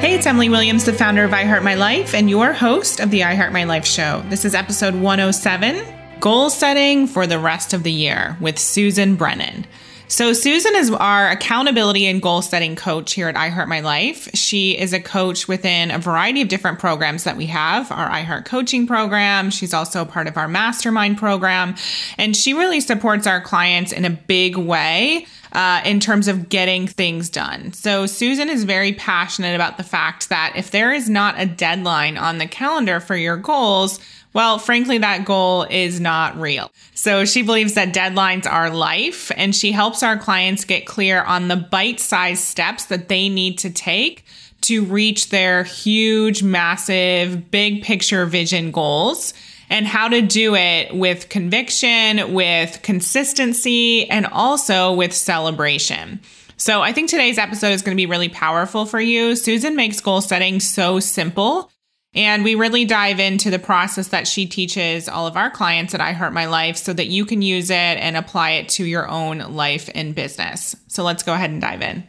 Hey, it's Emily Williams, the founder of I Heart My Life and your host of the I Heart My Life show. This is episode 107 Goal Setting for the Rest of the Year with Susan Brennan. So, Susan is our accountability and goal setting coach here at I Heart My Life. She is a coach within a variety of different programs that we have our I Heart Coaching program. She's also part of our mastermind program. And she really supports our clients in a big way uh, in terms of getting things done. So, Susan is very passionate about the fact that if there is not a deadline on the calendar for your goals, well, frankly, that goal is not real. So she believes that deadlines are life, and she helps our clients get clear on the bite sized steps that they need to take to reach their huge, massive, big picture vision goals and how to do it with conviction, with consistency, and also with celebration. So I think today's episode is going to be really powerful for you. Susan makes goal setting so simple and we really dive into the process that she teaches all of our clients at I Heart My Life so that you can use it and apply it to your own life and business. So let's go ahead and dive in.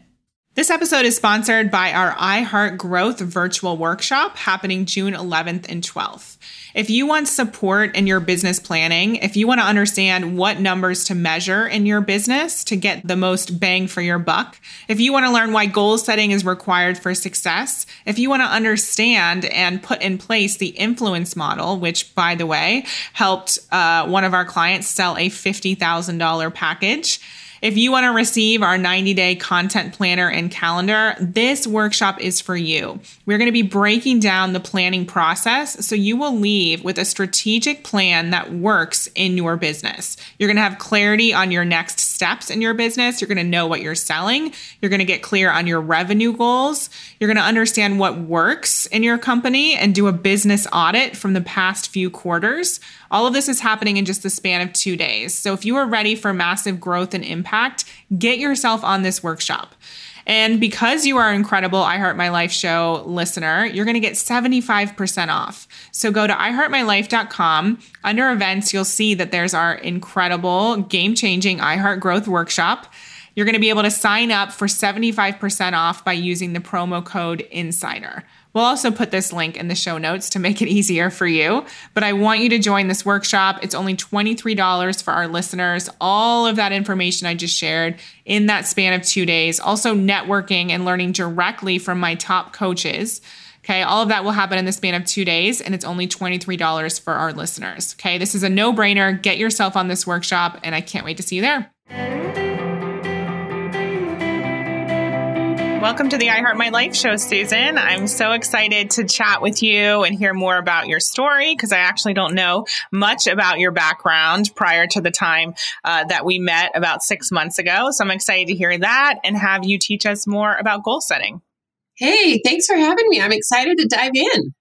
This episode is sponsored by our I Heart Growth virtual workshop happening June 11th and 12th. If you want support in your business planning, if you want to understand what numbers to measure in your business to get the most bang for your buck, if you want to learn why goal setting is required for success, if you want to understand and put in place the influence model, which by the way helped uh, one of our clients sell a $50,000 package if you want to receive our 90 day content planner and calendar, this workshop is for you. We're going to be breaking down the planning process so you will leave with a strategic plan that works in your business. You're going to have clarity on your next steps in your business. You're going to know what you're selling. You're going to get clear on your revenue goals. You're going to understand what works in your company and do a business audit from the past few quarters. All of this is happening in just the span of two days. So if you are ready for massive growth and impact, get yourself on this workshop. And because you are incredible I Heart My Life show listener, you're going to get 75% off. So go to iheartmylife.com. Under events, you'll see that there's our incredible game changing I Heart Growth Workshop. You're going to be able to sign up for 75% off by using the promo code INSIDER. We'll also put this link in the show notes to make it easier for you. But I want you to join this workshop. It's only $23 for our listeners. All of that information I just shared in that span of two days. Also, networking and learning directly from my top coaches. Okay, all of that will happen in the span of two days, and it's only $23 for our listeners. Okay, this is a no brainer. Get yourself on this workshop, and I can't wait to see you there. Welcome to the I Heart My Life show, Susan. I'm so excited to chat with you and hear more about your story because I actually don't know much about your background prior to the time uh, that we met about six months ago. So I'm excited to hear that and have you teach us more about goal setting. Hey, thanks for having me. I'm excited to dive in.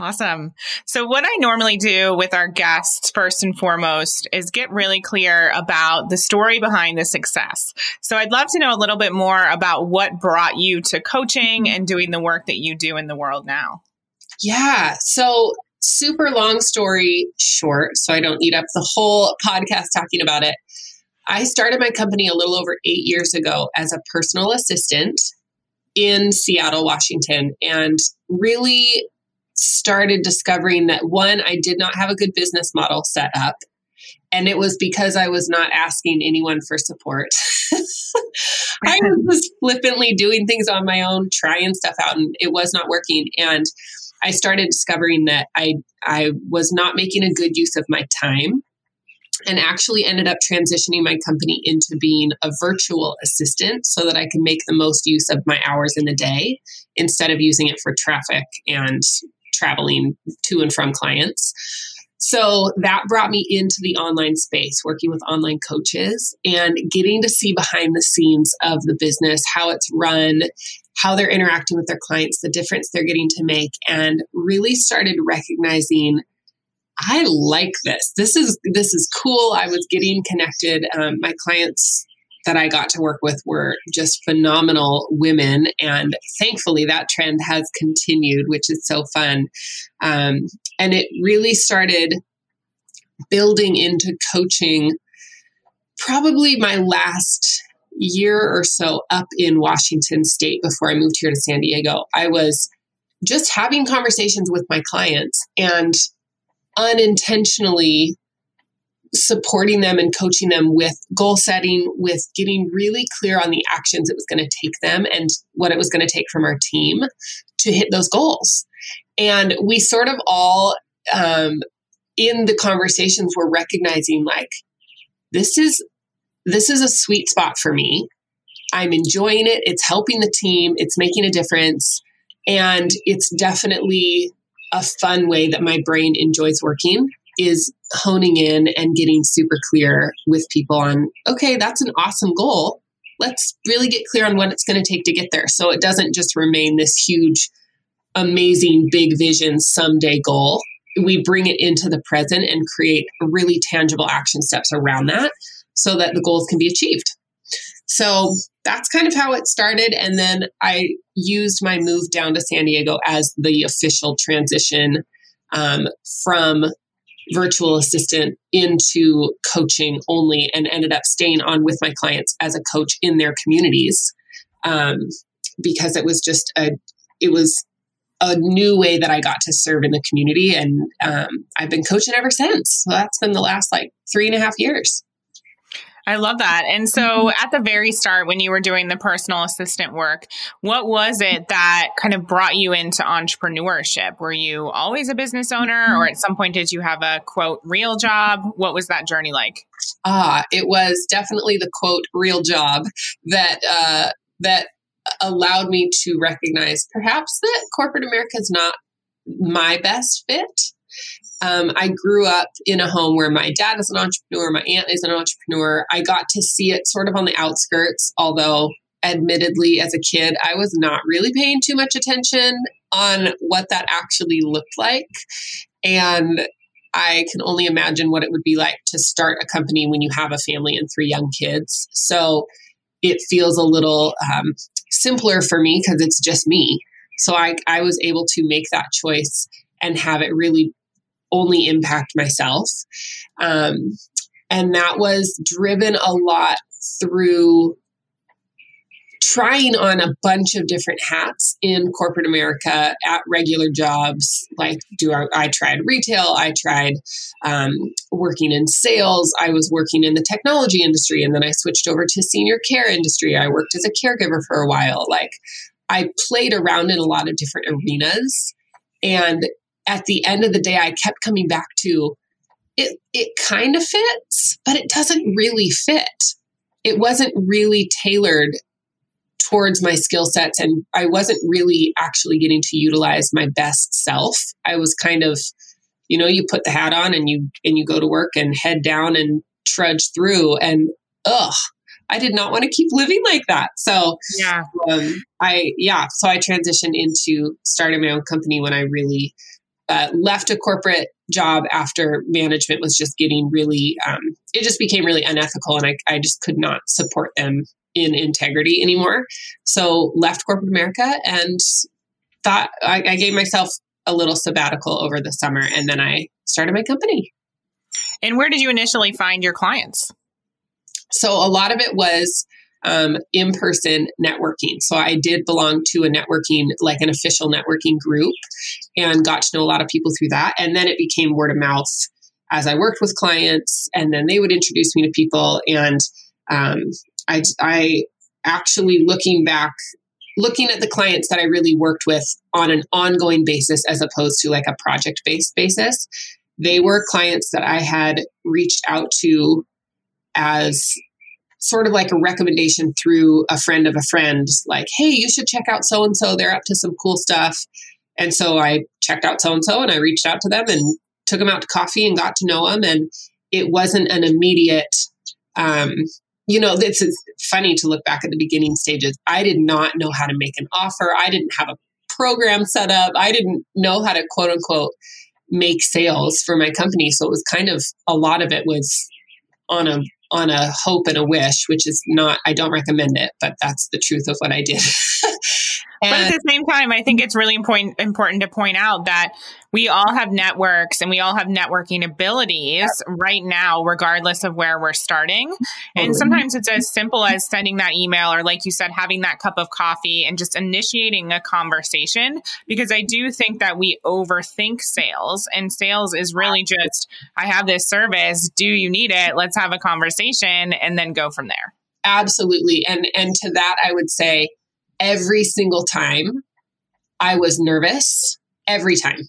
Awesome. So, what I normally do with our guests, first and foremost, is get really clear about the story behind the success. So, I'd love to know a little bit more about what brought you to coaching and doing the work that you do in the world now. Yeah. So, super long story short, so I don't eat up the whole podcast talking about it. I started my company a little over eight years ago as a personal assistant in Seattle, Washington, and really started discovering that one, I did not have a good business model set up. And it was because I was not asking anyone for support. I was just flippantly doing things on my own, trying stuff out, and it was not working. And I started discovering that I I was not making a good use of my time and actually ended up transitioning my company into being a virtual assistant so that I can make the most use of my hours in the day instead of using it for traffic and traveling to and from clients. So that brought me into the online space, working with online coaches and getting to see behind the scenes of the business, how it's run, how they're interacting with their clients, the difference they're getting to make, and really started recognizing I like this. This is this is cool. I was getting connected. Um, my clients that I got to work with were just phenomenal women. And thankfully, that trend has continued, which is so fun. Um, and it really started building into coaching probably my last year or so up in Washington state before I moved here to San Diego, I was just having conversations with my clients and unintentionally supporting them and coaching them with goal setting, with getting really clear on the actions it was going to take them and what it was going to take from our team to hit those goals. And we sort of all, um, in the conversations, were recognizing like, this is this is a sweet spot for me. I'm enjoying it. It's helping the team. It's making a difference. And it's definitely a fun way that my brain enjoys working is honing in and getting super clear with people on, okay, that's an awesome goal. Let's really get clear on what it's going to take to get there. So it doesn't just remain this huge, amazing, big vision someday goal. We bring it into the present and create really tangible action steps around that so that the goals can be achieved. So that's kind of how it started. And then I used my move down to San Diego as the official transition um, from virtual assistant into coaching only and ended up staying on with my clients as a coach in their communities um, because it was just a it was a new way that I got to serve in the community and um, I've been coaching ever since. So that's been the last like three and a half years. I love that. And so mm-hmm. at the very start, when you were doing the personal assistant work, what was it that kind of brought you into entrepreneurship? Were you always a business owner or at some point did you have a quote real job? What was that journey like? Ah, it was definitely the quote real job that, uh, that allowed me to recognize perhaps that corporate America is not my best fit um, I grew up in a home where my dad is an entrepreneur, my aunt is an entrepreneur. I got to see it sort of on the outskirts, although admittedly, as a kid, I was not really paying too much attention on what that actually looked like. And I can only imagine what it would be like to start a company when you have a family and three young kids. So it feels a little um, simpler for me because it's just me. So I, I was able to make that choice and have it really only impact myself. Um, and that was driven a lot through trying on a bunch of different hats in corporate America at regular jobs. Like, do I, I tried retail, I tried um, working in sales, I was working in the technology industry, and then I switched over to senior care industry. I worked as a caregiver for a while. Like, I played around in a lot of different arenas. And at the end of the day, I kept coming back to it, it kind of fits, but it doesn't really fit. It wasn't really tailored towards my skill sets and I wasn't really actually getting to utilize my best self. I was kind of, you know, you put the hat on and you and you go to work and head down and trudge through and ugh, I did not want to keep living like that. So yeah, um, I yeah, so I transitioned into starting my own company when I really uh, left a corporate job after management was just getting really, um, it just became really unethical, and I, I just could not support them in integrity anymore. So left corporate America and thought I, I gave myself a little sabbatical over the summer, and then I started my company. And where did you initially find your clients? So a lot of it was um, in person networking. So I did belong to a networking, like an official networking group, and got to know a lot of people through that. And then it became word of mouth as I worked with clients, and then they would introduce me to people. And um, I, I actually looking back, looking at the clients that I really worked with on an ongoing basis as opposed to like a project based basis, they were clients that I had reached out to as sort of like a recommendation through a friend of a friend, like, hey, you should check out so and so. They're up to some cool stuff. And so I checked out so and so and I reached out to them and took them out to coffee and got to know them. And it wasn't an immediate, um, you know, it's, it's funny to look back at the beginning stages. I did not know how to make an offer. I didn't have a program set up. I didn't know how to quote unquote make sales for my company. So it was kind of a lot of it was on a on a hope and a wish, which is not, I don't recommend it, but that's the truth of what I did. but at the same time, I think it's really important important to point out that we all have networks and we all have networking abilities right now, regardless of where we're starting. And sometimes it's as simple as sending that email or, like you said, having that cup of coffee and just initiating a conversation. Because I do think that we overthink sales, and sales is really just, I have this service. Do you need it? Let's have a conversation and then go from there. Absolutely. And and to that I would say every single time I was nervous every time.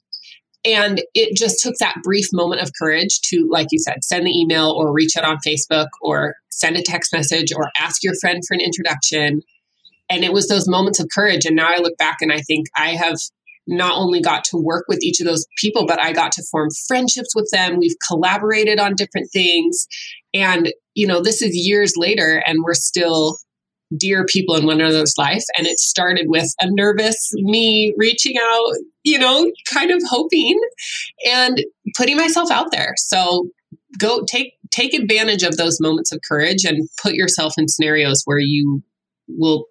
And it just took that brief moment of courage to, like you said, send the email or reach out on Facebook or send a text message or ask your friend for an introduction. And it was those moments of courage. And now I look back and I think I have not only got to work with each of those people, but I got to form friendships with them. We've collaborated on different things. And, you know, this is years later and we're still dear people in one another's life. And it started with a nervous me reaching out, you know, kind of hoping and putting myself out there. So go take take advantage of those moments of courage and put yourself in scenarios where you will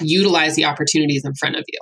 utilize the opportunities in front of you.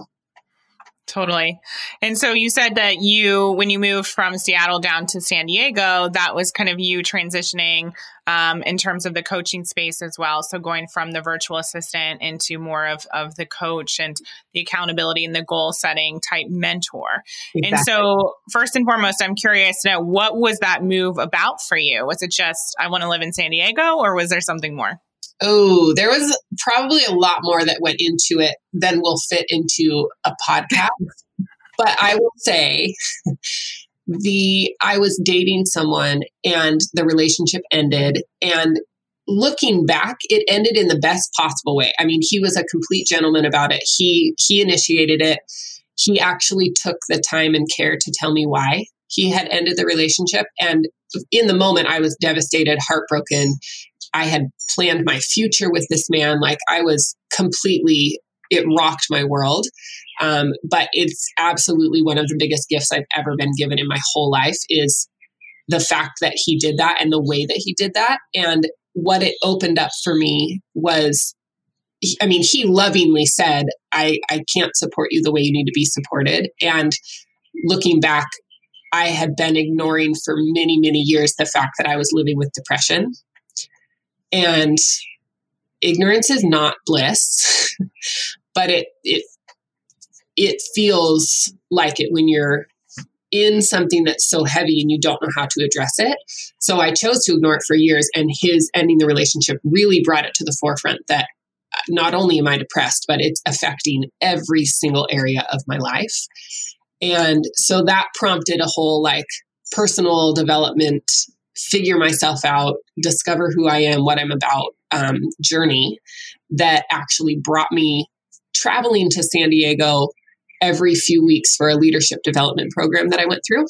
Totally. And so you said that you, when you moved from Seattle down to San Diego, that was kind of you transitioning um, in terms of the coaching space as well. So going from the virtual assistant into more of, of the coach and the accountability and the goal setting type mentor. Exactly. And so, first and foremost, I'm curious to know what was that move about for you? Was it just, I want to live in San Diego, or was there something more? Oh, there was probably a lot more that went into it than will fit into a podcast. but I will say the I was dating someone and the relationship ended and looking back it ended in the best possible way. I mean, he was a complete gentleman about it. He he initiated it. He actually took the time and care to tell me why he had ended the relationship and in the moment I was devastated, heartbroken, I had planned my future with this man. Like I was completely, it rocked my world. Um, but it's absolutely one of the biggest gifts I've ever been given in my whole life is the fact that he did that and the way that he did that. And what it opened up for me was I mean, he lovingly said, I, I can't support you the way you need to be supported. And looking back, I had been ignoring for many, many years the fact that I was living with depression and ignorance is not bliss, but it it it feels like it when you're in something that's so heavy and you don't know how to address it. So I chose to ignore it for years and his ending the relationship really brought it to the forefront that uh, not only am I depressed, but it's affecting every single area of my life. And so that prompted a whole like personal development figure myself out, discover who I am, what I'm about um, journey that actually brought me traveling to San Diego every few weeks for a leadership development program that I went through.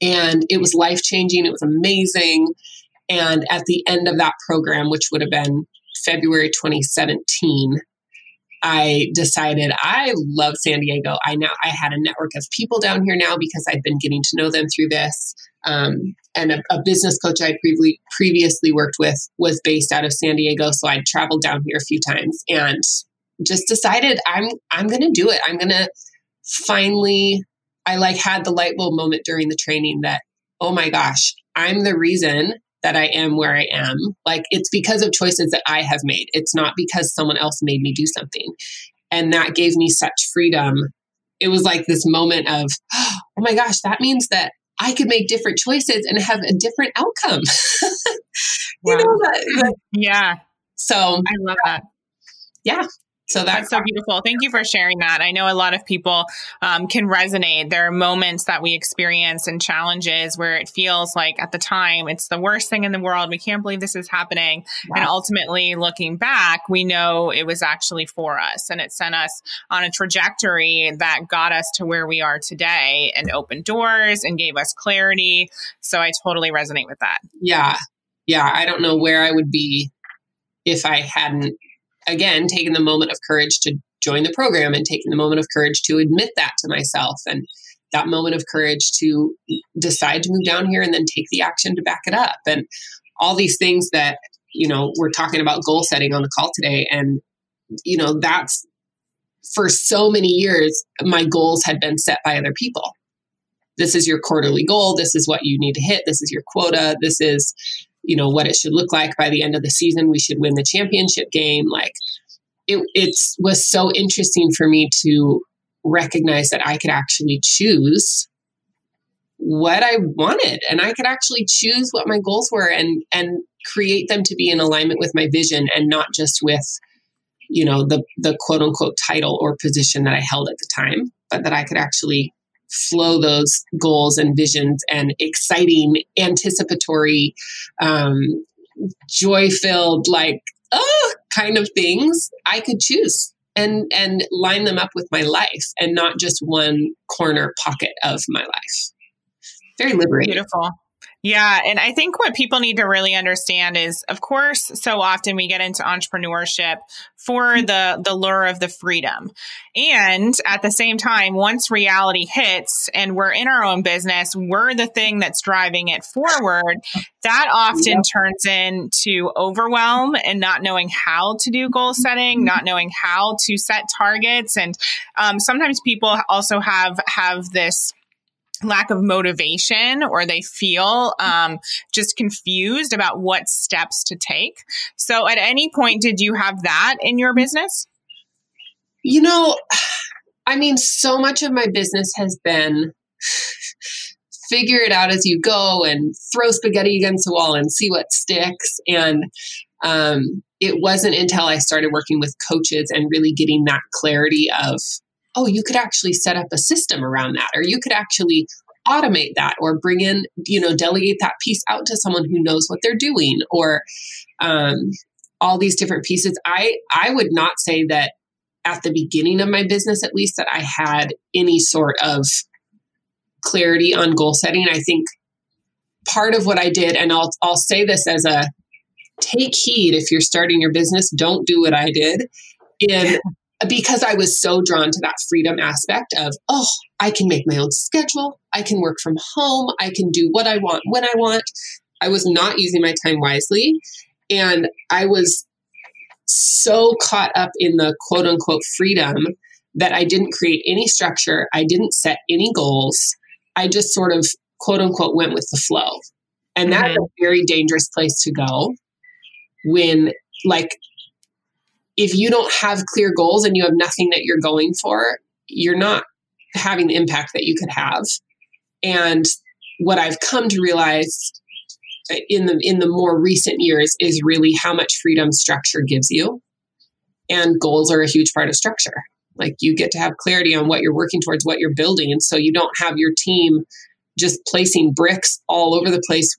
And it was life changing, it was amazing. And at the end of that program, which would have been February 2017, I decided I love San Diego. I now I had a network of people down here now because I'd been getting to know them through this. Um, and a, a, business coach I previously previously worked with was based out of San Diego, so I'd traveled down here a few times and just decided I'm I'm going to do it. I'm going to finally. I like had the light bulb moment during the training that oh my gosh, I'm the reason that I am where I am. Like it's because of choices that I have made. It's not because someone else made me do something. And that gave me such freedom. It was like this moment of, oh my gosh, that means that I could make different choices and have a different outcome. you wow. know that, that, Yeah. So I love that. Yeah. So that's, that's, so beautiful. Thank you for sharing that. I know a lot of people um, can resonate. There are moments that we experience and challenges where it feels like at the time it's the worst thing in the world. We can't believe this is happening. And ultimately, looking back, we know it was actually for us and it sent us on a trajectory that got us to where we are today and opened doors and gave us clarity. So I totally resonate with that. Yeah. Yeah. I don't know where I would be if I hadn't again, taking the moment of courage to join the program and taking the moment of courage to admit that to myself and that moment of courage to decide to move down here and then take the action to back it up and all these things that you know we're talking about goal setting on the call today and you know that's for so many years, my goals had been set by other people. This is your quarterly goal. This is what you need to hit. This is your quota. This is, you know, what it should look like by the end of the season. We should win the championship game. Like it, it was so interesting for me to recognize that I could actually choose what I wanted and I could actually choose what my goals were and and create them to be in alignment with my vision and not just with you know the the quote unquote title or position that I held at the time but that I could actually flow those goals and visions and exciting anticipatory um, joy filled like oh kind of things I could choose and and line them up with my life and not just one corner pocket of my life very liberating. Beautiful. Yeah. And I think what people need to really understand is, of course, so often we get into entrepreneurship for mm-hmm. the, the lure of the freedom. And at the same time, once reality hits and we're in our own business, we're the thing that's driving it forward. That often turns into overwhelm and not knowing how to do goal setting, not knowing how to set targets. And um, sometimes people also have, have this lack of motivation or they feel um, just confused about what steps to take. So, at any point, did you have that in your business? You know, I mean, so much of my business has been figure it out as you go and throw spaghetti against the wall and see what sticks. And um, it wasn't until I started working with coaches and really getting that clarity of oh, you could actually set up a system around that, or you could actually automate that, or bring in, you know, delegate that piece out to someone who knows what they're doing, or um, all these different pieces. I I would not say that at the beginning of my business, at least, that I had any sort of clarity on goal setting. I think part of what I did, and I'll I'll say this as a take heed if you're starting your business, don't do what I did. In because I was so drawn to that freedom aspect of, oh, I can make my own schedule. I can work from home. I can do what I want when I want. I was not using my time wisely. And I was so caught up in the quote unquote freedom that I didn't create any structure. I didn't set any goals. I just sort of quote unquote went with the flow. And mm-hmm. that's a very dangerous place to go when like if you don't have clear goals and you have nothing that you're going for, you're not having the impact that you could have. And what I've come to realize in the in the more recent years is really how much freedom structure gives you. And goals are a huge part of structure. Like you get to have clarity on what you're working towards, what you're building. And so you don't have your team just placing bricks all over the place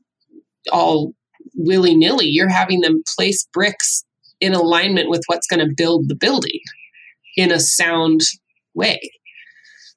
all willy nilly. You're having them place bricks in alignment with what's going to build the building in a sound way.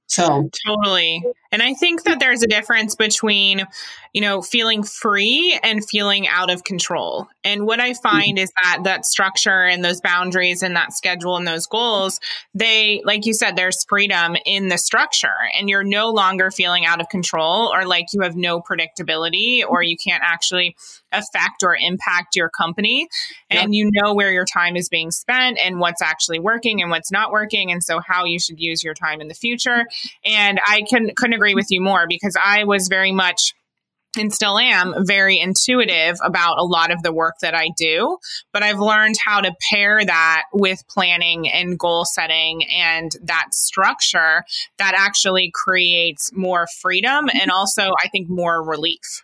So totally. And I think that there's a difference between, you know, feeling free and feeling out of control. And what I mm-hmm. find is that that structure and those boundaries and that schedule and those goals, they, like you said, there's freedom in the structure and you're no longer feeling out of control or like you have no predictability or mm-hmm. you can't actually affect or impact your company. And yep. you know where your time is being spent and what's actually working and what's not working. And so how you should use your time in the future. And I can couldn't agree with you more because I was very much and still am very intuitive about a lot of the work that I do. But I've learned how to pair that with planning and goal setting and that structure that actually creates more freedom and also, I think, more relief.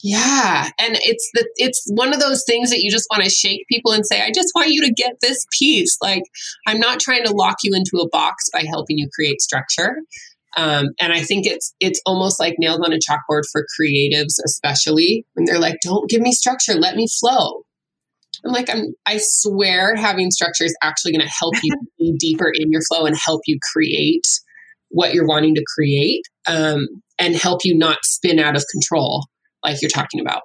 Yeah, and it's the it's one of those things that you just want to shake people and say, "I just want you to get this piece." Like, I'm not trying to lock you into a box by helping you create structure. Um, and I think it's it's almost like nailed on a chalkboard for creatives, especially when they're like, "Don't give me structure, let me flow." I'm like, I'm I swear having structure is actually going to help you be deeper in your flow and help you create what you're wanting to create, um, and help you not spin out of control like you're talking about.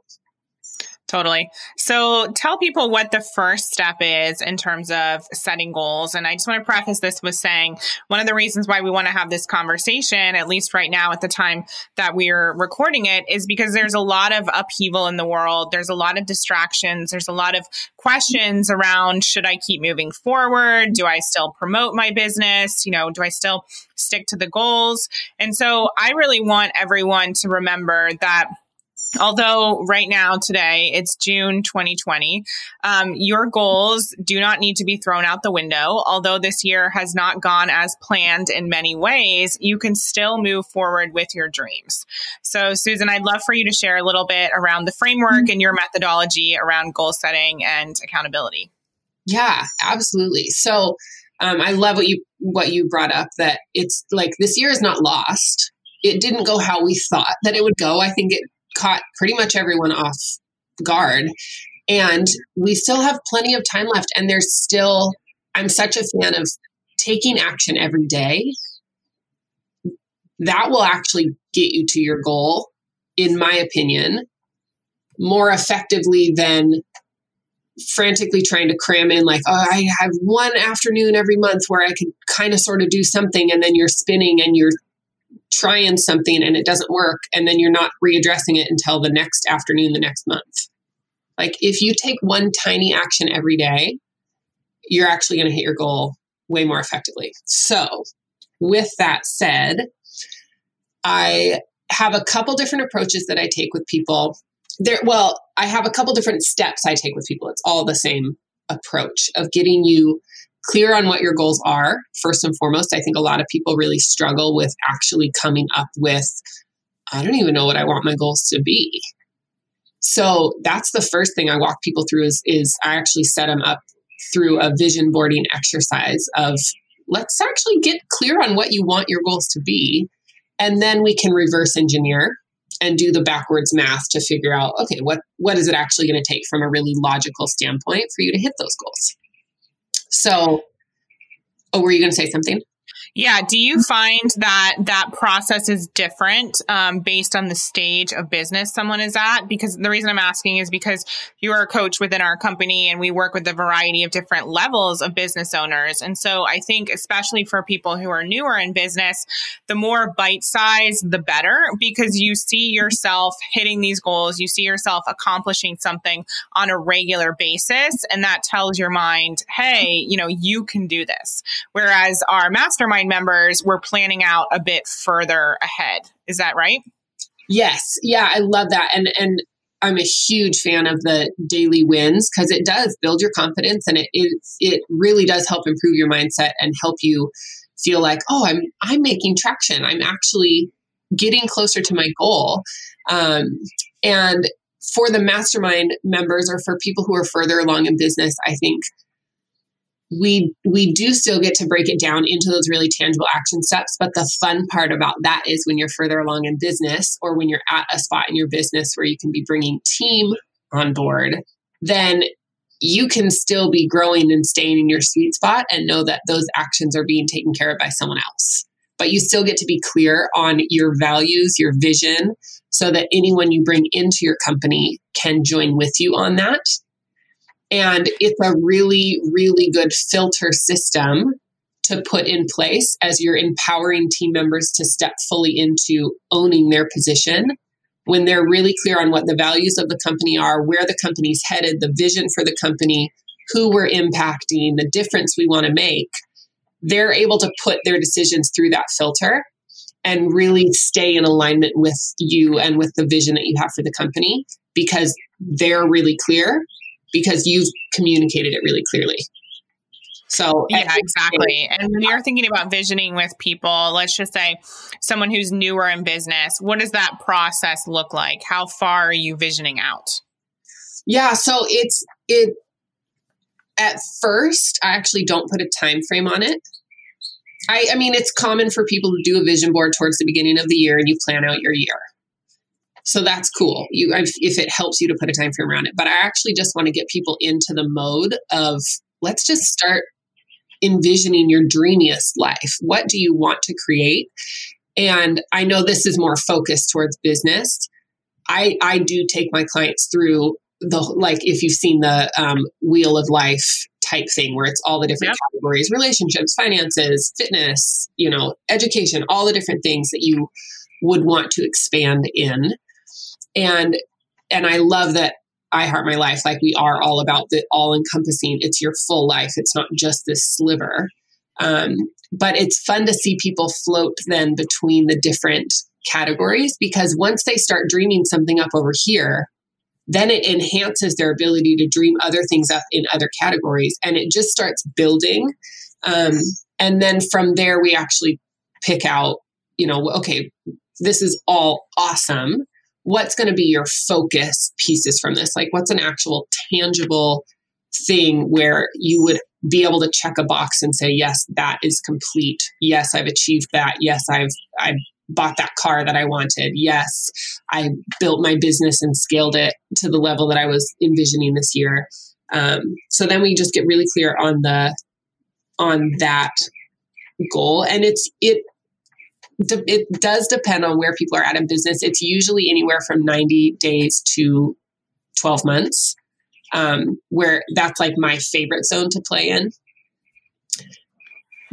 Totally. So tell people what the first step is in terms of setting goals. And I just want to preface this with saying one of the reasons why we want to have this conversation, at least right now at the time that we're recording it, is because there's a lot of upheaval in the world. There's a lot of distractions. There's a lot of questions around should I keep moving forward? Do I still promote my business? You know, do I still stick to the goals? And so I really want everyone to remember that although right now today it's june 2020 um, your goals do not need to be thrown out the window. Although this year has not gone as planned in many ways you can still move forward with your dreams. So susan i'd love for you to share a little bit around the framework and your methodology around goal setting and accountability. Yeah absolutely. So um, i love what you what you brought up that it's like this year is not lost. It didn't go how we thought that it would go. I think it caught pretty much everyone off guard. And we still have plenty of time left. And there's still, I'm such a fan of taking action every day. That will actually get you to your goal, in my opinion, more effectively than frantically trying to cram in like oh i have one afternoon every month where i can kind of sort of do something and then you're spinning and you're trying something and it doesn't work and then you're not readdressing it until the next afternoon the next month. Like if you take one tiny action every day you're actually going to hit your goal way more effectively. So with that said i have a couple different approaches that i take with people. There well i have a couple different steps i take with people. It's all the same approach of getting you clear on what your goals are, first and foremost. I think a lot of people really struggle with actually coming up with, I don't even know what I want my goals to be. So that's the first thing I walk people through is, is I actually set them up through a vision boarding exercise of let's actually get clear on what you want your goals to be. And then we can reverse engineer and do the backwards math to figure out, okay, what, what is it actually going to take from a really logical standpoint for you to hit those goals? So, oh, were you going to say something? Yeah. Do you find that that process is different um, based on the stage of business someone is at? Because the reason I'm asking is because you are a coach within our company and we work with a variety of different levels of business owners. And so I think, especially for people who are newer in business, the more bite size, the better because you see yourself hitting these goals, you see yourself accomplishing something on a regular basis. And that tells your mind, hey, you know, you can do this. Whereas our mastermind members, we're planning out a bit further ahead. Is that right? Yes. Yeah, I love that. And and I'm a huge fan of the daily wins because it does build your confidence and it, it it really does help improve your mindset and help you feel like, oh, I'm I'm making traction. I'm actually getting closer to my goal. Um, and for the mastermind members or for people who are further along in business, I think we we do still get to break it down into those really tangible action steps but the fun part about that is when you're further along in business or when you're at a spot in your business where you can be bringing team on board then you can still be growing and staying in your sweet spot and know that those actions are being taken care of by someone else. But you still get to be clear on your values your vision so that anyone you bring into your company can join with you on that and it's a really, really good filter system to put in place as you're empowering team members to step fully into owning their position. When they're really clear on what the values of the company are, where the company's headed, the vision for the company, who we're impacting, the difference we want to make, they're able to put their decisions through that filter and really stay in alignment with you and with the vision that you have for the company because they're really clear because you've communicated it really clearly. So, yeah, exactly. And when you're thinking about visioning with people, let's just say someone who's newer in business, what does that process look like? How far are you visioning out? Yeah, so it's it at first I actually don't put a time frame on it. I, I mean, it's common for people to do a vision board towards the beginning of the year and you plan out your year. So that's cool. You, if it helps you to put a time frame around it, but I actually just want to get people into the mode of let's just start envisioning your dreamiest life. What do you want to create? And I know this is more focused towards business. I, I do take my clients through the like if you've seen the um, wheel of life type thing where it's all the different yep. categories relationships finances fitness you know education all the different things that you would want to expand in and and i love that i heart my life like we are all about the all encompassing it's your full life it's not just this sliver. Um, but it's fun to see people float then between the different categories because once they start dreaming something up over here then it enhances their ability to dream other things up in other categories and it just starts building. Um, and then from there we actually pick out you know okay this is all awesome what's going to be your focus pieces from this like what's an actual tangible thing where you would be able to check a box and say yes that is complete yes i've achieved that yes i've i've bought that car that I wanted. Yes, I built my business and scaled it to the level that I was envisioning this year. Um, so then we just get really clear on the on that goal, and it's it it does depend on where people are at in business. It's usually anywhere from ninety days to twelve months, um, where that's like my favorite zone to play in.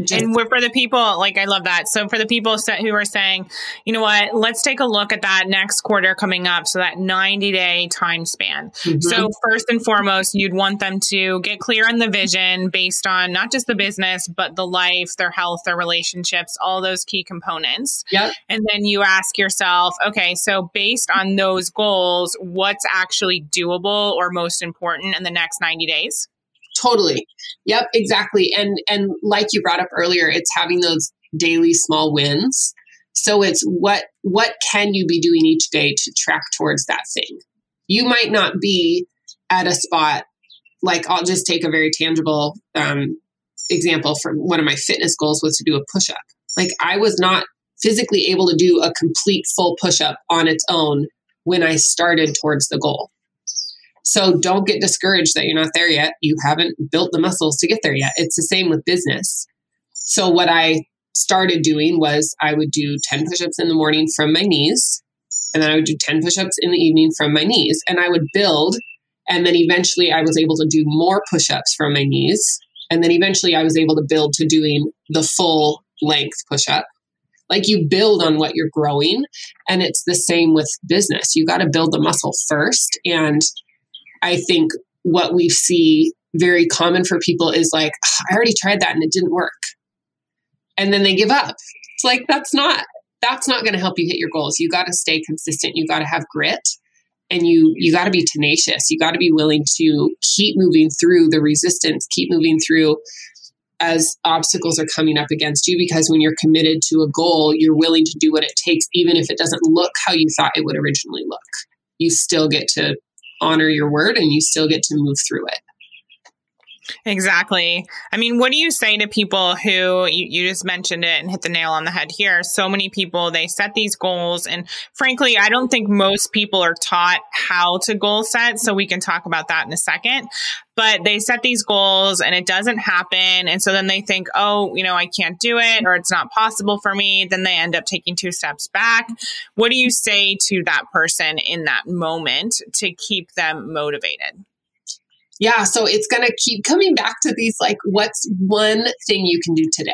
Just- and for the people, like I love that. So for the people who are saying, you know what, let's take a look at that next quarter coming up. So that 90 day time span. Mm-hmm. So first and foremost, you'd want them to get clear on the vision based on not just the business, but the life, their health, their relationships, all those key components. Yep. And then you ask yourself, okay, so based on those goals, what's actually doable or most important in the next 90 days? Totally. Yep, exactly. And and like you brought up earlier, it's having those daily small wins. So it's what what can you be doing each day to track towards that thing? You might not be at a spot like I'll just take a very tangible um, example from one of my fitness goals was to do a push up. Like I was not physically able to do a complete full push up on its own when I started towards the goal. So don't get discouraged that you're not there yet. You haven't built the muscles to get there yet. It's the same with business. So what I started doing was I would do 10 push-ups in the morning from my knees and then I would do 10 push-ups in the evening from my knees and I would build and then eventually I was able to do more push-ups from my knees and then eventually I was able to build to doing the full length push-up like you build on what you're growing and it's the same with business you got to build the muscle first and I think what we see very common for people is like, ah, I already tried that and it didn't work. And then they give up. It's like, that's not, that's not going to help you hit your goals. You got to stay consistent. You got to have grit and you, you got to be tenacious. You got to be willing to keep moving through the resistance, keep moving through as obstacles are coming up against you because when you're committed to a goal, you're willing to do what it takes, even if it doesn't look how you thought it would originally look. You still get to honor your word and you still get to move through it. Exactly. I mean, what do you say to people who you, you, just mentioned it and hit the nail on the head here? So many people, they set these goals. And frankly, I don't think most people are taught how to goal set. So we can talk about that in a second. But they set these goals and it doesn't happen. And so then they think, oh, you know, I can't do it or it's not possible for me. Then they end up taking two steps back. What do you say to that person in that moment to keep them motivated? Yeah, so it's going to keep coming back to these like, what's one thing you can do today?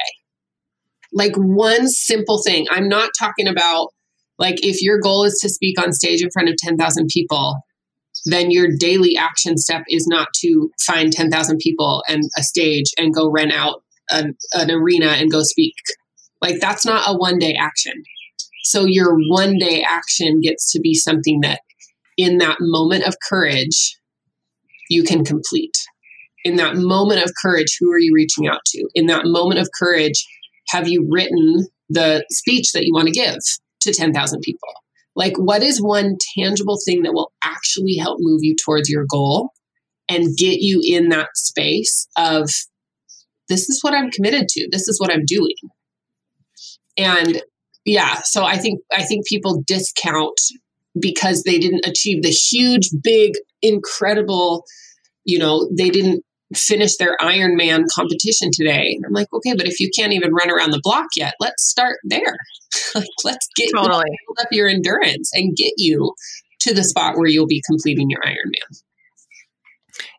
Like one simple thing. I'm not talking about like if your goal is to speak on stage in front of 10,000 people, then your daily action step is not to find 10,000 people and a stage and go rent out an, an arena and go speak. Like that's not a one day action. So your one day action gets to be something that in that moment of courage you can complete. In that moment of courage, who are you reaching out to? In that moment of courage, have you written the speech that you want to give to 10,000 people? Like, what is one tangible thing that will actually help move you towards your goal and get you in that space of, this is what I'm committed to, this is what I'm doing? And yeah, so I think I think people discount because they didn't achieve the huge, big, incredible, you know, they didn't finish their Ironman competition today. And I'm like, okay, but if you can't even run around the block yet, let's start there. like, let's get totally. up your endurance and get you to the spot where you'll be completing your Ironman.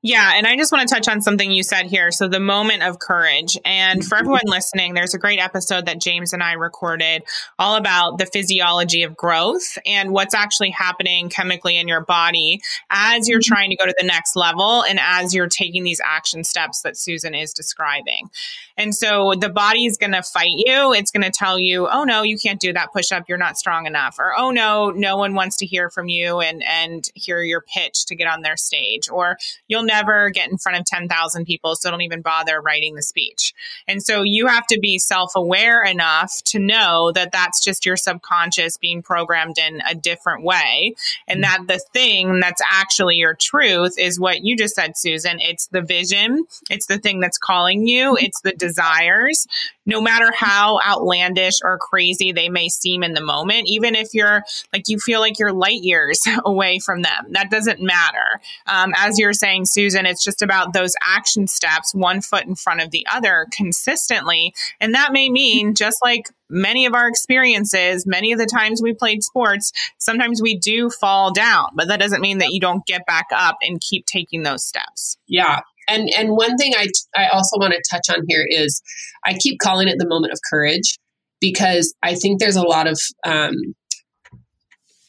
Yeah, and I just want to touch on something you said here. So, the moment of courage. And for everyone listening, there's a great episode that James and I recorded all about the physiology of growth and what's actually happening chemically in your body as you're mm-hmm. trying to go to the next level and as you're taking these action steps that Susan is describing. And so, the body is going to fight you. It's going to tell you, oh no, you can't do that push up. You're not strong enough. Or, oh no, no one wants to hear from you and, and hear your pitch to get on their stage. Or you'll never never get in front of 10,000 people, so don't even bother writing the speech. And so you have to be self aware enough to know that that's just your subconscious being programmed in a different way. And that the thing that's actually your truth is what you just said, Susan. It's the vision, it's the thing that's calling you, it's the desires. No matter how outlandish or crazy they may seem in the moment, even if you're like you feel like you're light years away from them, that doesn't matter. Um, as you're saying, Susan, it's just about those action steps, one foot in front of the other consistently. And that may mean just like many of our experiences, many of the times we played sports, sometimes we do fall down, but that doesn't mean that you don't get back up and keep taking those steps. Yeah. And and one thing I I also want to touch on here is I keep calling it the moment of courage because I think there's a lot of um,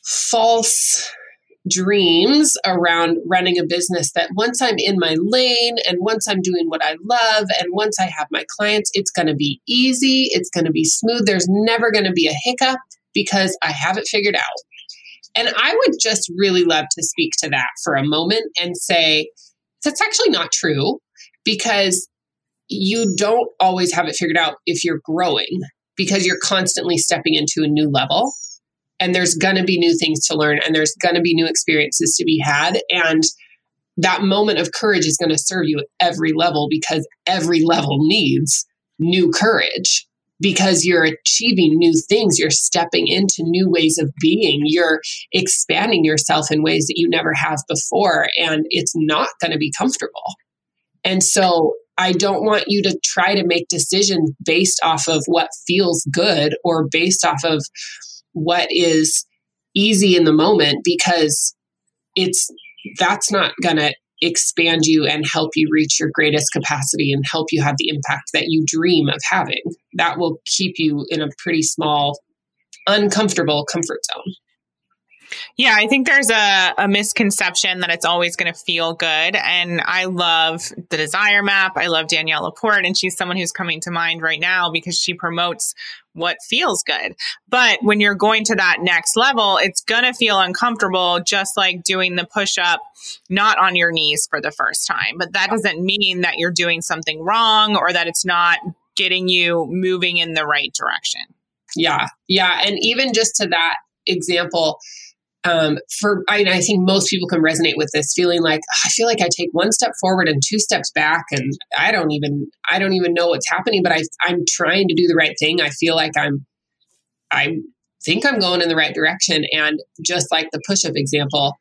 false dreams around running a business that once I'm in my lane and once I'm doing what I love and once I have my clients, it's going to be easy, it's going to be smooth. There's never going to be a hiccup because I have it figured out. And I would just really love to speak to that for a moment and say that's actually not true because you don't always have it figured out if you're growing because you're constantly stepping into a new level and there's going to be new things to learn and there's going to be new experiences to be had. And that moment of courage is going to serve you at every level because every level needs new courage because you're achieving new things. You're stepping into new ways of being. You're expanding yourself in ways that you never have before and it's not going to be comfortable. And so I don't want you to try to make decisions based off of what feels good or based off of what is easy in the moment because it's that's not going to expand you and help you reach your greatest capacity and help you have the impact that you dream of having. That will keep you in a pretty small, uncomfortable comfort zone. Yeah, I think there's a, a misconception that it's always going to feel good. And I love the Desire Map. I love Danielle LaPorte, and she's someone who's coming to mind right now because she promotes what feels good. But when you're going to that next level, it's going to feel uncomfortable, just like doing the push up, not on your knees for the first time. But that doesn't mean that you're doing something wrong or that it's not getting you moving in the right direction. Yeah. Yeah. And even just to that example, um, for I, I, think most people can resonate with this feeling like I feel like I take one step forward and two steps back, and I don't even I don't even know what's happening, but I, I'm trying to do the right thing. I feel like I'm I think I'm going in the right direction, and just like the push-up example,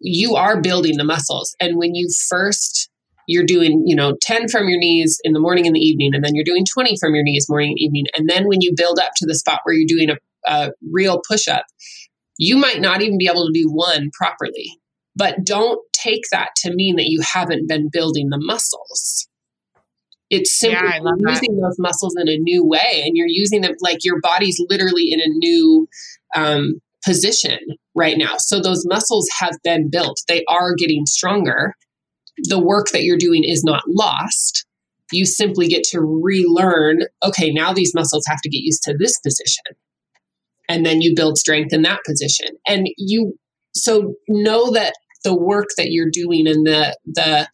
you are building the muscles, and when you first you're doing you know 10 from your knees in the morning and the evening and then you're doing 20 from your knees morning and evening and then when you build up to the spot where you're doing a, a real push-up you might not even be able to do one properly. But don't take that to mean that you haven't been building the muscles. It's simply yeah, using that. those muscles in a new way, and you're using them like your body's literally in a new um, position right now. So those muscles have been built, they are getting stronger. The work that you're doing is not lost. You simply get to relearn okay, now these muscles have to get used to this position and then you build strength in that position. And you so know that the work that you're doing and the the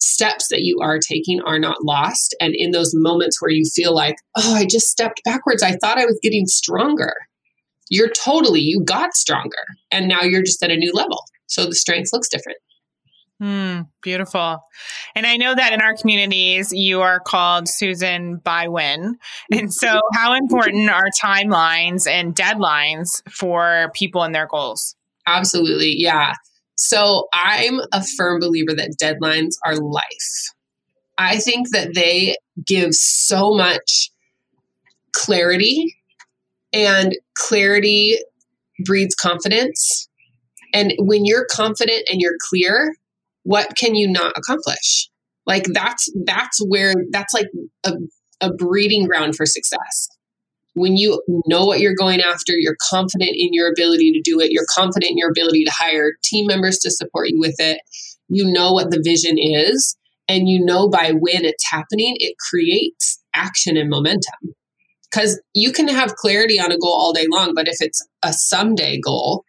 steps that you are taking are not lost. And in those moments where you feel like oh i just stepped backwards i thought i was getting stronger. You're totally you got stronger. And now you're just at a new level. So the strength looks different Hmm, beautiful. And I know that in our communities, you are called Susan Bywin. And so, how important are timelines and deadlines for people and their goals? Absolutely. Yeah. So, I'm a firm believer that deadlines are life. I think that they give so much clarity, and clarity breeds confidence. And when you're confident and you're clear, what can you not accomplish? Like that's that's where that's like a, a breeding ground for success. When you know what you're going after, you're confident in your ability to do it, you're confident in your ability to hire team members to support you with it. You know what the vision is, and you know by when it's happening, it creates action and momentum. Because you can have clarity on a goal all day long, but if it's a someday goal,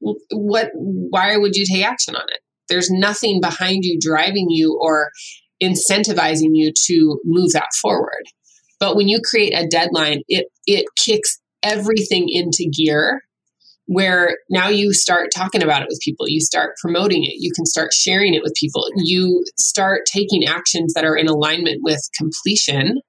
what why would you take action on it? There's nothing behind you driving you or incentivizing you to move that forward. But when you create a deadline it it kicks everything into gear where now you start talking about it with people. You start promoting it. You can start sharing it with people. You start taking actions that are in alignment with completion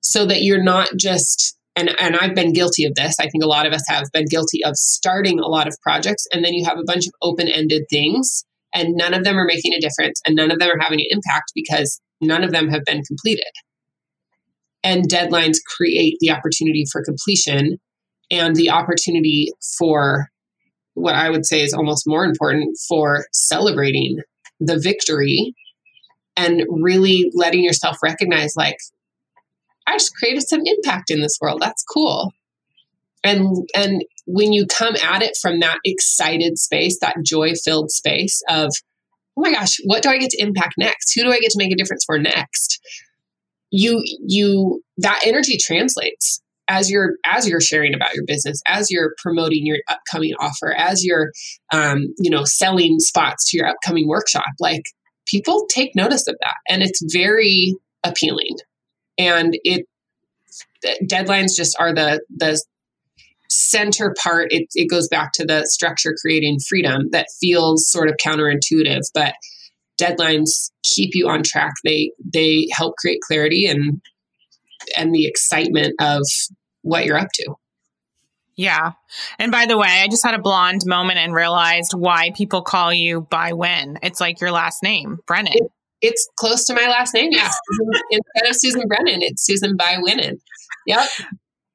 so that you're not just and and I've been guilty of this. I think a lot of us have been guilty of starting a lot of projects and then you have a bunch of open-ended things and none of them are making a difference and none of them are having an impact because none of them have been completed. And deadlines create the opportunity for completion and the opportunity for what I would say is almost more important for celebrating the victory and really letting yourself recognize like I just created some impact in this world. That's cool. And and when you come at it from that excited space, that joy-filled space of, oh my gosh, what do I get to impact next? Who do I get to make a difference for next? You you that energy translates as you're as you're sharing about your business as you're promoting your upcoming offer as you're um, you know selling spots to your upcoming workshop like people take notice of that and it's very appealing and it deadlines just are the the center part it, it goes back to the structure creating freedom that feels sort of counterintuitive but deadlines keep you on track they they help create clarity and and the excitement of what you're up to yeah. And by the way, I just had a blonde moment and realized why people call you by when. It's like your last name, Brennan. It, it's close to my last name. Yeah. Instead of Susan Brennan, it's Susan by Winnen. Yep.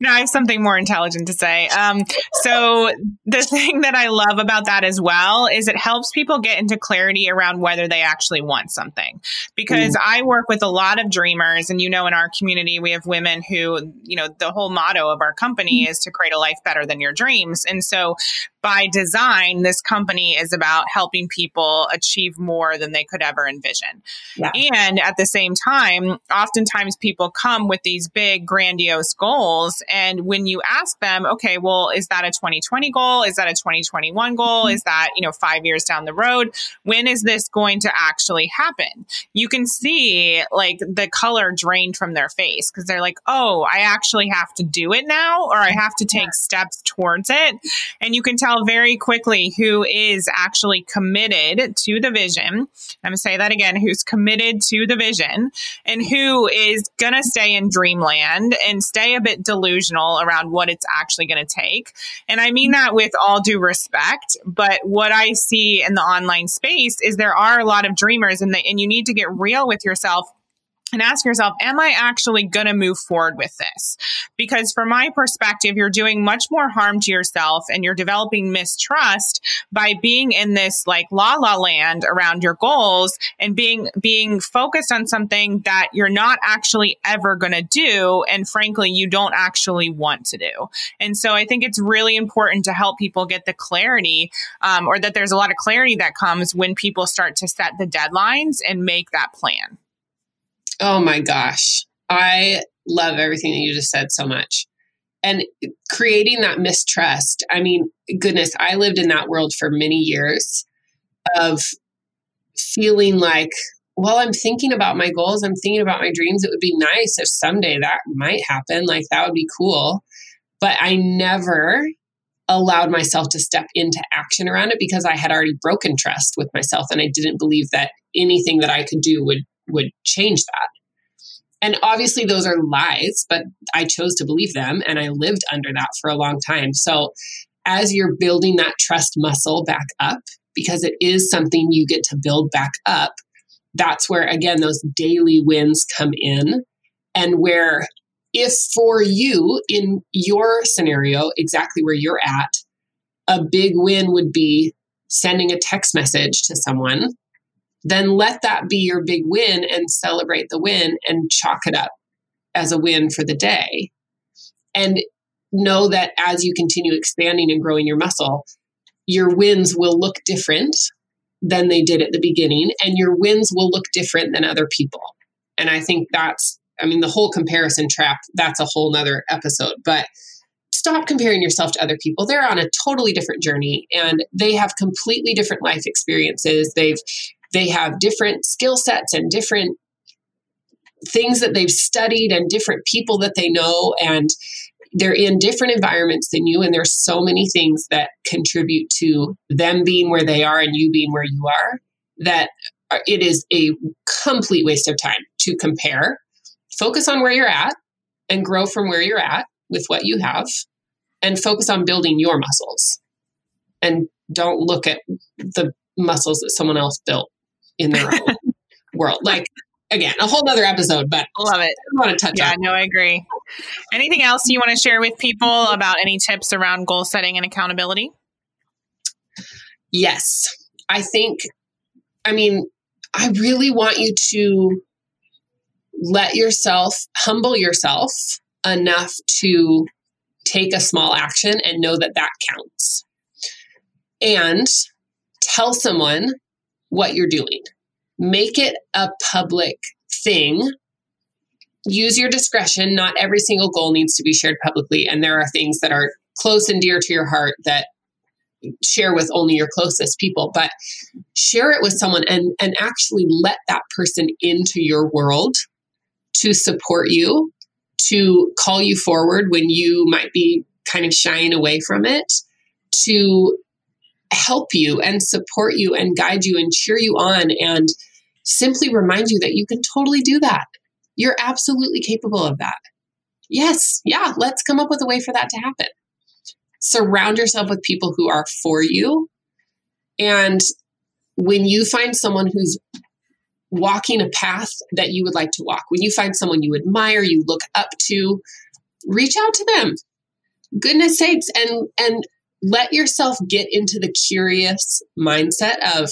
No, I have something more intelligent to say. Um, so the thing that I love about that as well is it helps people get into clarity around whether they actually want something. Because mm. I work with a lot of dreamers, and you know, in our community, we have women who, you know, the whole motto of our company mm. is to create a life better than your dreams. And so by design, this company is about helping people achieve more than they could ever envision. Yeah. And at the same time, oftentimes people come with these big, grandiose goals. And when you ask them, okay, well, is that a 2020 goal? Is that a 2021 goal? Mm-hmm. Is that, you know, five years down the road? When is this going to actually happen? You can see like the color drained from their face because they're like, oh, I actually have to do it now or I have to take steps towards it. And you can tell very quickly who is actually committed to the vision. I'm going to say that again who's committed to the vision and who is going to stay in dreamland and stay a bit delusional around what it's actually going to take. And I mean that with all due respect, but what I see in the online space is there are a lot of dreamers and, and you need to get real with yourself and ask yourself, am I actually going to move forward with this? Because from my perspective, you're doing much more harm to yourself and you're developing mistrust by being in this like la la land around your goals and being, being focused on something that you're not actually ever going to do. And frankly, you don't actually want to do. And so I think it's really important to help people get the clarity, um, or that there's a lot of clarity that comes when people start to set the deadlines and make that plan. Oh my gosh. I love everything that you just said so much. And creating that mistrust. I mean, goodness, I lived in that world for many years of feeling like, well, I'm thinking about my goals, I'm thinking about my dreams. It would be nice if someday that might happen. Like, that would be cool. But I never allowed myself to step into action around it because I had already broken trust with myself and I didn't believe that anything that I could do would would change that. And obviously, those are lies, but I chose to believe them and I lived under that for a long time. So, as you're building that trust muscle back up, because it is something you get to build back up, that's where, again, those daily wins come in. And where, if for you in your scenario, exactly where you're at, a big win would be sending a text message to someone, then let that be your big win and celebrate the win and chalk it up as a win for the day. And know that as you continue expanding and growing your muscle, your wins will look different than they did at the beginning, and your wins will look different than other people. And I think that's, I mean, the whole comparison trap, that's a whole nother episode. But stop comparing yourself to other people. They're on a totally different journey and they have completely different life experiences. They've they have different skill sets and different things that they've studied and different people that they know and they're in different environments than you and there's so many things that contribute to them being where they are and you being where you are that it is a complete waste of time to compare. Focus on where you're at and grow from where you're at with what you have and focus on building your muscles. And don't look at the muscles that someone else built in their own world like again, a whole other episode, but I love it. I want to touch on. yeah, on. no, I agree. Anything else you want to share with people about any tips around goal setting and accountability? Yes. I think, I mean, I really want you to let yourself humble yourself enough to take a small action and know that that counts. And tell someone what you're doing make it a public thing. Use your discretion. Not every single goal needs to be shared publicly. And there are things that are close and dear to your heart that share with only your closest people but share it with someone and and actually let that person into your world to support you to call you forward when you might be kind of shying away from it to help you and support you and guide you and cheer you on and simply remind you that you can totally do that. You're absolutely capable of that. Yes, yeah, let's come up with a way for that to happen. Surround yourself with people who are for you. And when you find someone who's walking a path that you would like to walk, when you find someone you admire, you look up to, reach out to them. Goodness sakes, and and let yourself get into the curious mindset of,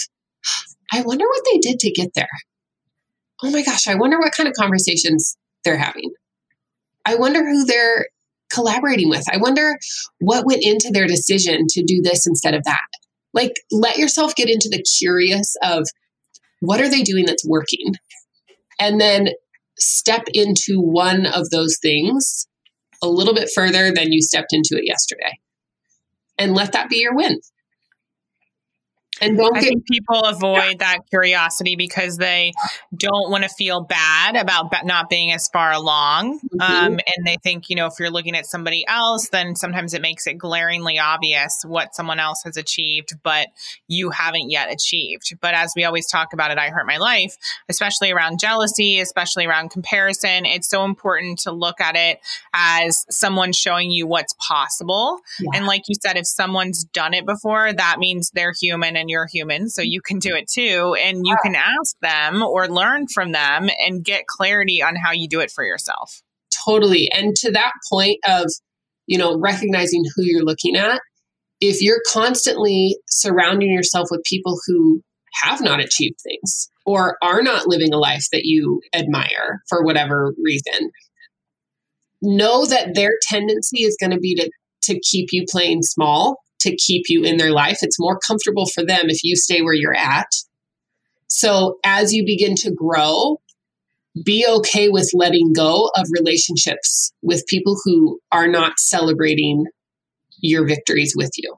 I wonder what they did to get there. Oh my gosh, I wonder what kind of conversations they're having. I wonder who they're collaborating with. I wonder what went into their decision to do this instead of that. Like, let yourself get into the curious of what are they doing that's working? And then step into one of those things a little bit further than you stepped into it yesterday and let that be your win. And don't I get, think people avoid that curiosity because they don't want to feel bad about not being as far along. Mm-hmm. Um, and they think, you know, if you're looking at somebody else, then sometimes it makes it glaringly obvious what someone else has achieved, but you haven't yet achieved. But as we always talk about it, I Heart My Life, especially around jealousy, especially around comparison, it's so important to look at it as someone showing you what's possible. Yeah. And like you said, if someone's done it before, that means they're human and you're human, so you can do mm-hmm. it too. And you can ask them or learn from them and get clarity on how you do it for yourself. Totally. And to that point of, you know, recognizing who you're looking at, if you're constantly surrounding yourself with people who have not achieved things or are not living a life that you admire for whatever reason, know that their tendency is going to be to, to keep you playing small to keep you in their life. It's more comfortable for them if you stay where you're at. So as you begin to grow, be okay with letting go of relationships with people who are not celebrating your victories with you.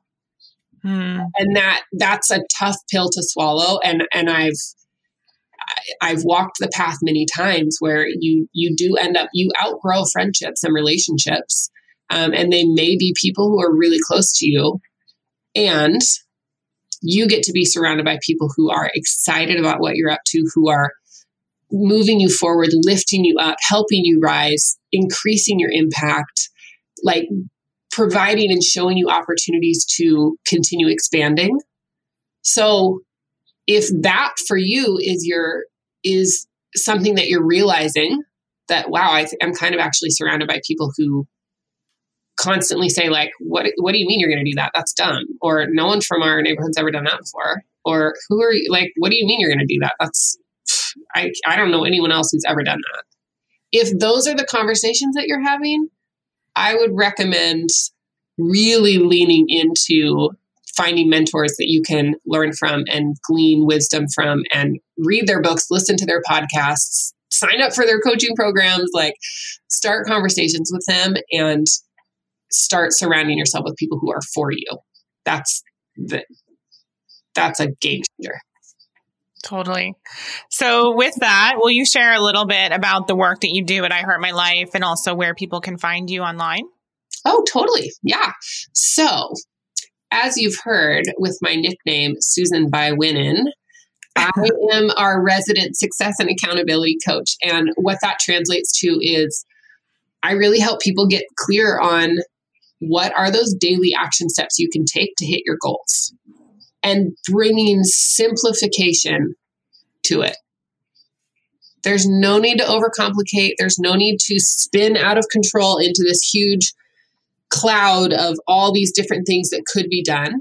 Hmm. And that that's a tough pill to swallow and and I've I've walked the path many times where you you do end up you outgrow friendships and relationships um, and they may be people who are really close to you and you get to be surrounded by people who are excited about what you're up to, who are moving you forward, lifting you up, helping you rise, increasing your impact, like providing and showing you opportunities to continue expanding. So if that for you is your is something that you're realizing that wow I i'm kind of actually surrounded by people who constantly say like what what do you mean you're going to do that? That's dumb. Or no one from our neighborhood's ever done that before. Or who are you like what do you mean you're going to do that? That's I, I don't know anyone else who's ever done that. If those are the conversations that you're having i would recommend really leaning into finding mentors that you can learn from and glean wisdom from and read their books listen to their podcasts sign up for their coaching programs like start conversations with them and start surrounding yourself with people who are for you. That's the that's a game changer. Totally. So, with that, will you share a little bit about the work that you do at I Heart My Life and also where people can find you online? Oh, totally. Yeah. So, as you've heard with my nickname, Susan by Winnin, I am our resident success and accountability coach. And what that translates to is I really help people get clear on what are those daily action steps you can take to hit your goals and bringing simplification to it. There's no need to overcomplicate. There's no need to spin out of control into this huge cloud of all these different things that could be done.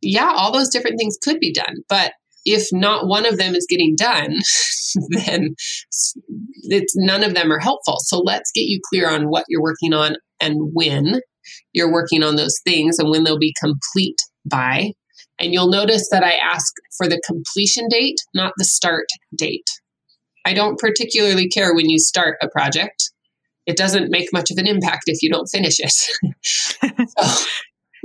Yeah, all those different things could be done, but if not one of them is getting done, then it's none of them are helpful. So let's get you clear on what you're working on and when you're working on those things and when they'll be complete by. And you'll notice that I ask for the completion date, not the start date. I don't particularly care when you start a project. It doesn't make much of an impact if you don't finish it. so,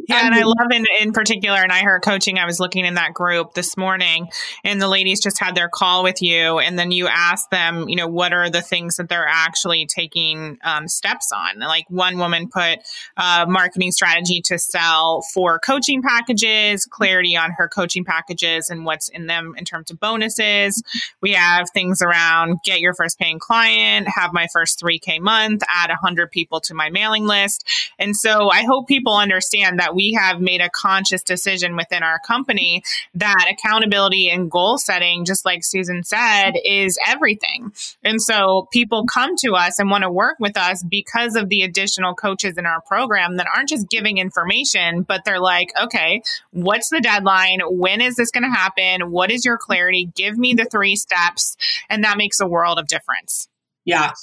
yeah, and I love in in particular, and I Heart Coaching. I was looking in that group this morning, and the ladies just had their call with you, and then you asked them, you know, what are the things that they're actually taking um, steps on? Like one woman put a marketing strategy to sell for coaching packages, clarity on her coaching packages and what's in them in terms of bonuses. We have things around get your first paying client, have my first 3K month, add 100 people to my mailing list. And so I hope people understand that we have made a conscious decision within our company that accountability and goal setting, just like Susan said, is everything. And so people come to us and want to work with us because of the additional coaches in our program that aren't just giving information, but they're like, okay, what's the deadline? When is this going to happen? What is your clarity? Give me the three steps. And that makes a world of difference. Yeah.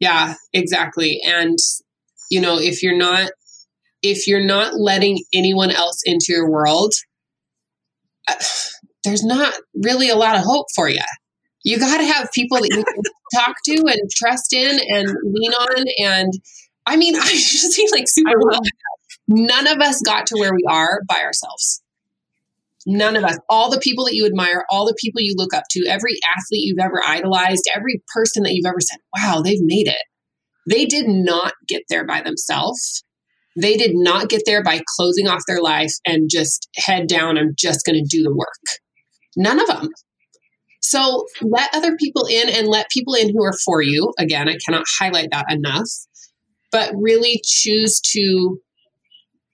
Yeah, exactly. And, you know, if you're not if you're not letting anyone else into your world, uh, there's not really a lot of hope for you. You got to have people that you can talk to and trust in and lean on. And I mean, I just feel like super well. None of us got to where we are by ourselves. None of us. All the people that you admire, all the people you look up to, every athlete you've ever idolized, every person that you've ever said, wow, they've made it. They did not get there by themselves. They did not get there by closing off their life and just head down, I'm just going to do the work. None of them. So let other people in and let people in who are for you. Again, I cannot highlight that enough, but really choose to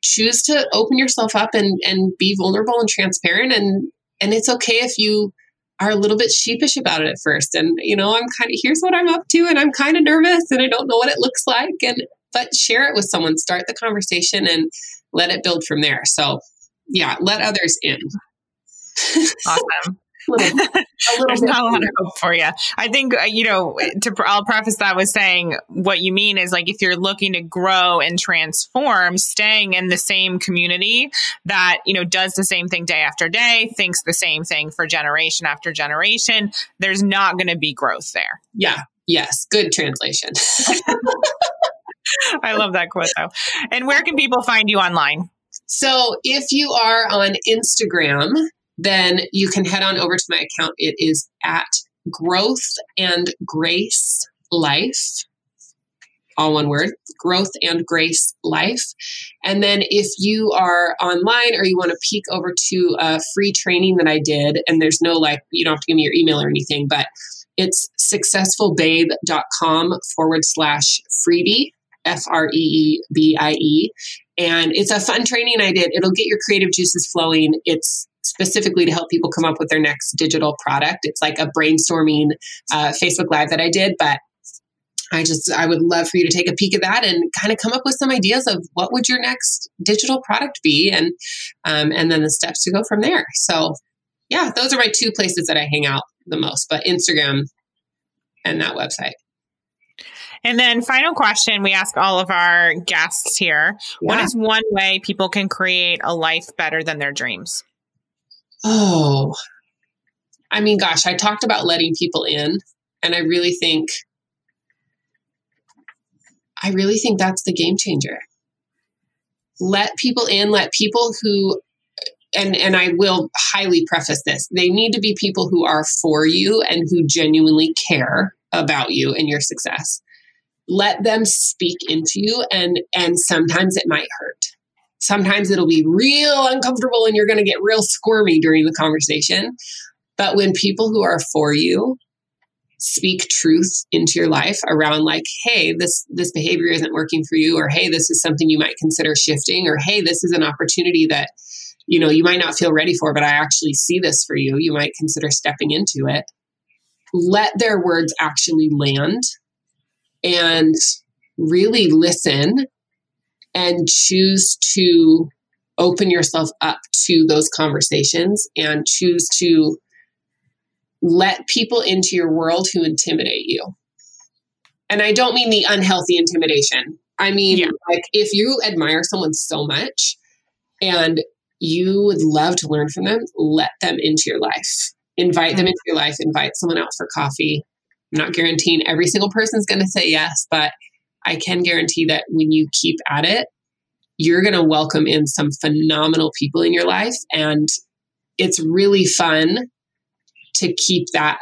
choose to open yourself up and and be vulnerable and transparent and and it's okay if you are a little bit sheepish about it at first and you know i'm kind of here's what i'm up to and i'm kind of nervous and i don't know what it looks like and but share it with someone, start the conversation and let it build from there. So, yeah, let others in. awesome. little, There's not a lot of hope for you. I think uh, you know. To I'll preface that with saying what you mean is like if you're looking to grow and transform, staying in the same community that you know does the same thing day after day, thinks the same thing for generation after generation. There's not going to be growth there. Yeah. Yes. Good translation. I love that quote though. And where can people find you online? So if you are on Instagram, then you can head on over to my account. It is at growth and grace life. All one word, growth and grace life. And then if you are online or you want to peek over to a free training that I did, and there's no like, you don't have to give me your email or anything, but it's successfulbabe.com forward slash freebie. F R E E B I E. And it's a fun training I did. It'll get your creative juices flowing. It's specifically to help people come up with their next digital product. It's like a brainstorming uh, Facebook Live that I did, but I just I would love for you to take a peek at that and kind of come up with some ideas of what would your next digital product be, and um, and then the steps to go from there. So yeah, those are my two places that I hang out the most, but Instagram and that website. And then, final question we ask all of our guests here yeah. What is one way people can create a life better than their dreams? Oh, I mean, gosh, I talked about letting people in, and I really think, I really think that's the game changer. Let people in, let people who and and I will highly preface this. They need to be people who are for you and who genuinely care about you and your success. Let them speak into you and and sometimes it might hurt. Sometimes it'll be real uncomfortable and you're going to get real squirmy during the conversation. But when people who are for you speak truth into your life around like hey this this behavior isn't working for you or hey this is something you might consider shifting or hey this is an opportunity that you know you might not feel ready for but i actually see this for you you might consider stepping into it let their words actually land and really listen and choose to open yourself up to those conversations and choose to let people into your world who intimidate you. And I don't mean the unhealthy intimidation. I mean, yeah. like if you admire someone so much and you would love to learn from them, let them into your life. Invite them mm-hmm. into your life, invite someone out for coffee. I'm not guaranteeing every single person's going to say yes, but I can guarantee that when you keep at it, you're going to welcome in some phenomenal people in your life. And it's really fun to keep that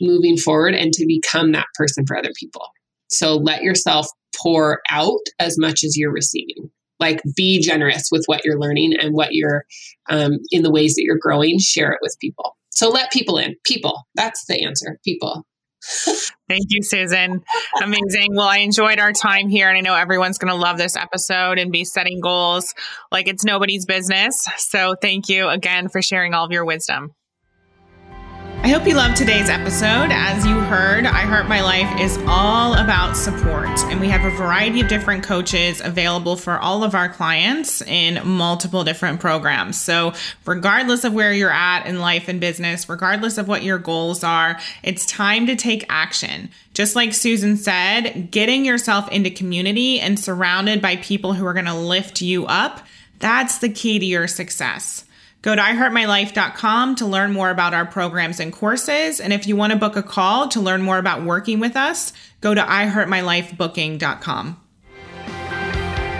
moving forward and to become that person for other people. So let yourself pour out as much as you're receiving like be generous with what you're learning and what you're um, in the ways that you're growing share it with people so let people in people that's the answer people Thank you, Susan. Amazing. Well, I enjoyed our time here, and I know everyone's going to love this episode and be setting goals like it's nobody's business. So, thank you again for sharing all of your wisdom. I hope you loved today's episode. As you heard, I Heart My Life is all about support, and we have a variety of different coaches available for all of our clients in multiple different programs. So, regardless of where you're at in life and business, regardless of what your goals are, it's time to take action. Just like Susan said, getting yourself into community and surrounded by people who are going to lift you up, that's the key to your success. Go to iheartmylife.com to learn more about our programs and courses. And if you want to book a call to learn more about working with us, go to iheartmylifebooking.com.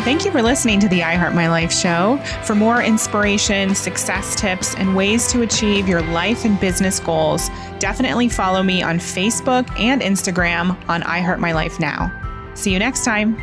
Thank you for listening to the I Heart My Life show. For more inspiration, success tips, and ways to achieve your life and business goals, definitely follow me on Facebook and Instagram on I Heart My Life Now. See you next time.